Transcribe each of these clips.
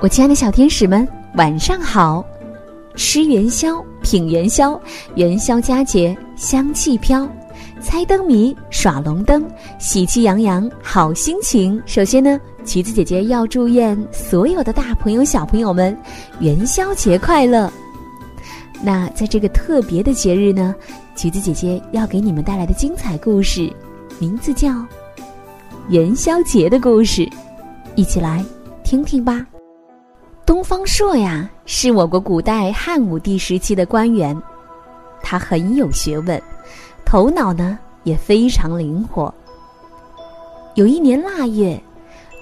我亲爱的小天使们，晚上好！吃元宵，品元宵，元宵佳节香气飘，猜灯谜，耍龙灯，喜气洋洋好心情。首先呢，橘子姐姐要祝愿所有的大朋友小朋友们元宵节快乐。那在这个特别的节日呢，橘子姐姐要给你们带来的精彩故事，名字叫《元宵节的故事》，一起来听听吧。东方朔呀，是我国古代汉武帝时期的官员，他很有学问，头脑呢也非常灵活。有一年腊月，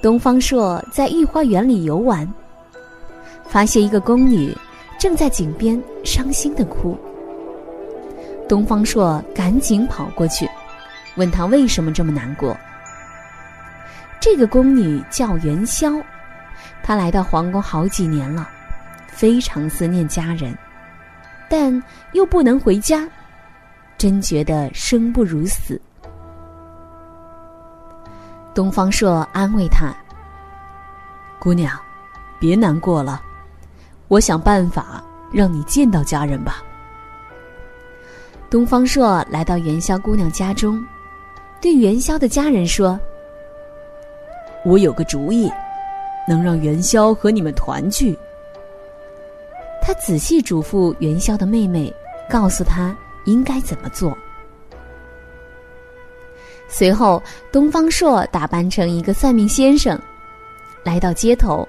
东方朔在御花园里游玩，发现一个宫女正在井边伤心的哭。东方朔赶紧跑过去，问她为什么这么难过。这个宫女叫元宵。他来到皇宫好几年了，非常思念家人，但又不能回家，真觉得生不如死。东方朔安慰他：“姑娘，别难过了，我想办法让你见到家人吧。”东方朔来到元宵姑娘家中，对元宵的家人说：“我有个主意。”能让元宵和你们团聚。他仔细嘱咐元宵的妹妹，告诉她应该怎么做。随后，东方朔打扮成一个算命先生，来到街头。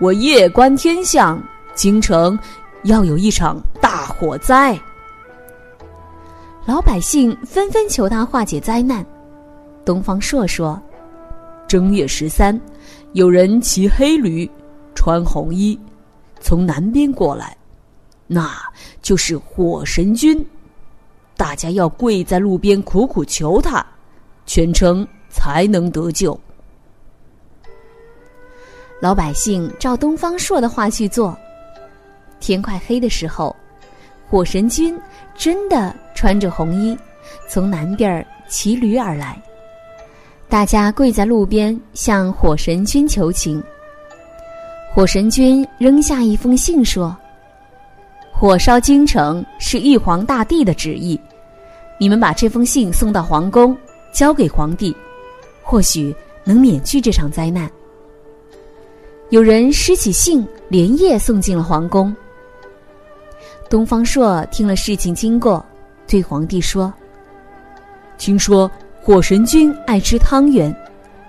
我夜观天象，京城要有一场大火灾。老百姓纷纷求他化解灾难。东方朔说：“正月十三。”有人骑黑驴，穿红衣，从南边过来，那就是火神君。大家要跪在路边苦苦求他，全称才能得救。老百姓照东方朔的话去做。天快黑的时候，火神君真的穿着红衣，从南边骑驴而来。大家跪在路边向火神君求情。火神君扔下一封信说：“火烧京城是玉皇大帝的旨意，你们把这封信送到皇宫，交给皇帝，或许能免去这场灾难。”有人拾起信，连夜送进了皇宫。东方朔听了事情经过，对皇帝说：“听说。”火神君爱吃汤圆，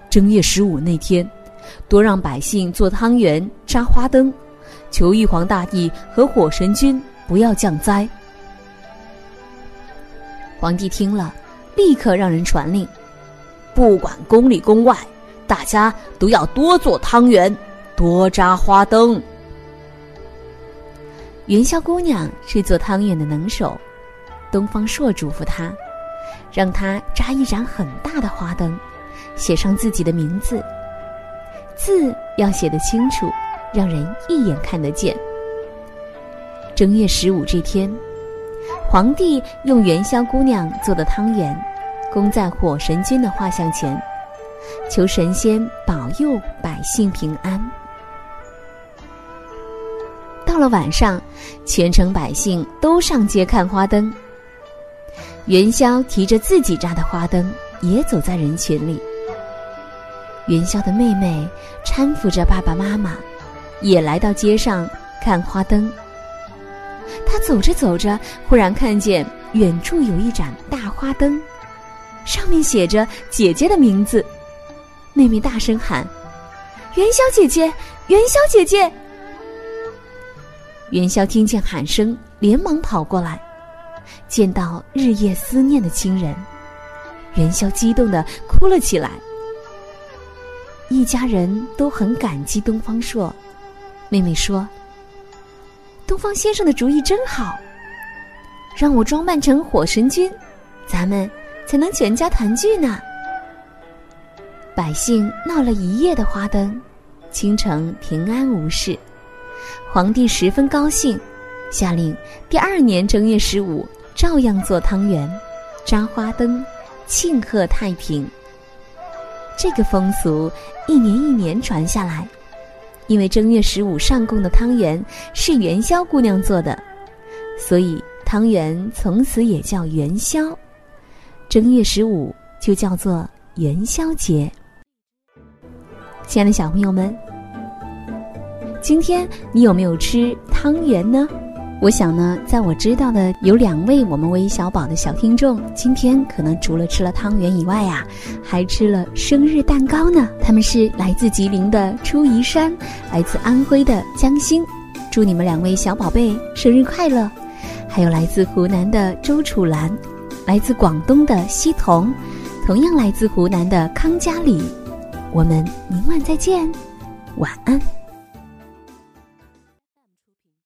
正月十五那天，多让百姓做汤圆、扎花灯，求玉皇大帝和火神君不要降灾。皇帝听了，立刻让人传令，不管宫里宫外，大家都要多做汤圆，多扎花灯。元宵姑娘是做汤圆的能手，东方朔嘱咐她。让他扎一盏很大的花灯，写上自己的名字，字要写得清楚，让人一眼看得见。正月十五这天，皇帝用元宵姑娘做的汤圆，供在火神君的画像前，求神仙保佑百姓平安。到了晚上，全城百姓都上街看花灯。元宵提着自己扎的花灯，也走在人群里。元宵的妹妹搀扶着爸爸妈妈，也来到街上看花灯。她走着走着，忽然看见远处有一盏大花灯，上面写着姐姐的名字。妹妹大声喊：“元宵姐姐，元宵姐姐！”元宵听见喊声，连忙跑过来。见到日夜思念的亲人，元宵激动的哭了起来。一家人都很感激东方朔。妹妹说：“东方先生的主意真好，让我装扮成火神君，咱们才能全家团聚呢。”百姓闹了一夜的花灯，京城平安无事，皇帝十分高兴，下令第二年正月十五。照样做汤圆，扎花灯，庆贺太平。这个风俗一年一年传下来。因为正月十五上供的汤圆是元宵姑娘做的，所以汤圆从此也叫元宵。正月十五就叫做元宵节。亲爱的小朋友们，今天你有没有吃汤圆呢？我想呢，在我知道的有两位我们微小宝的小听众，今天可能除了吃了汤圆以外呀，还吃了生日蛋糕呢。他们是来自吉林的初宜山，来自安徽的江心，祝你们两位小宝贝生日快乐！还有来自湖南的周楚兰，来自广东的西彤，同样来自湖南的康佳里，我们明晚再见，晚安。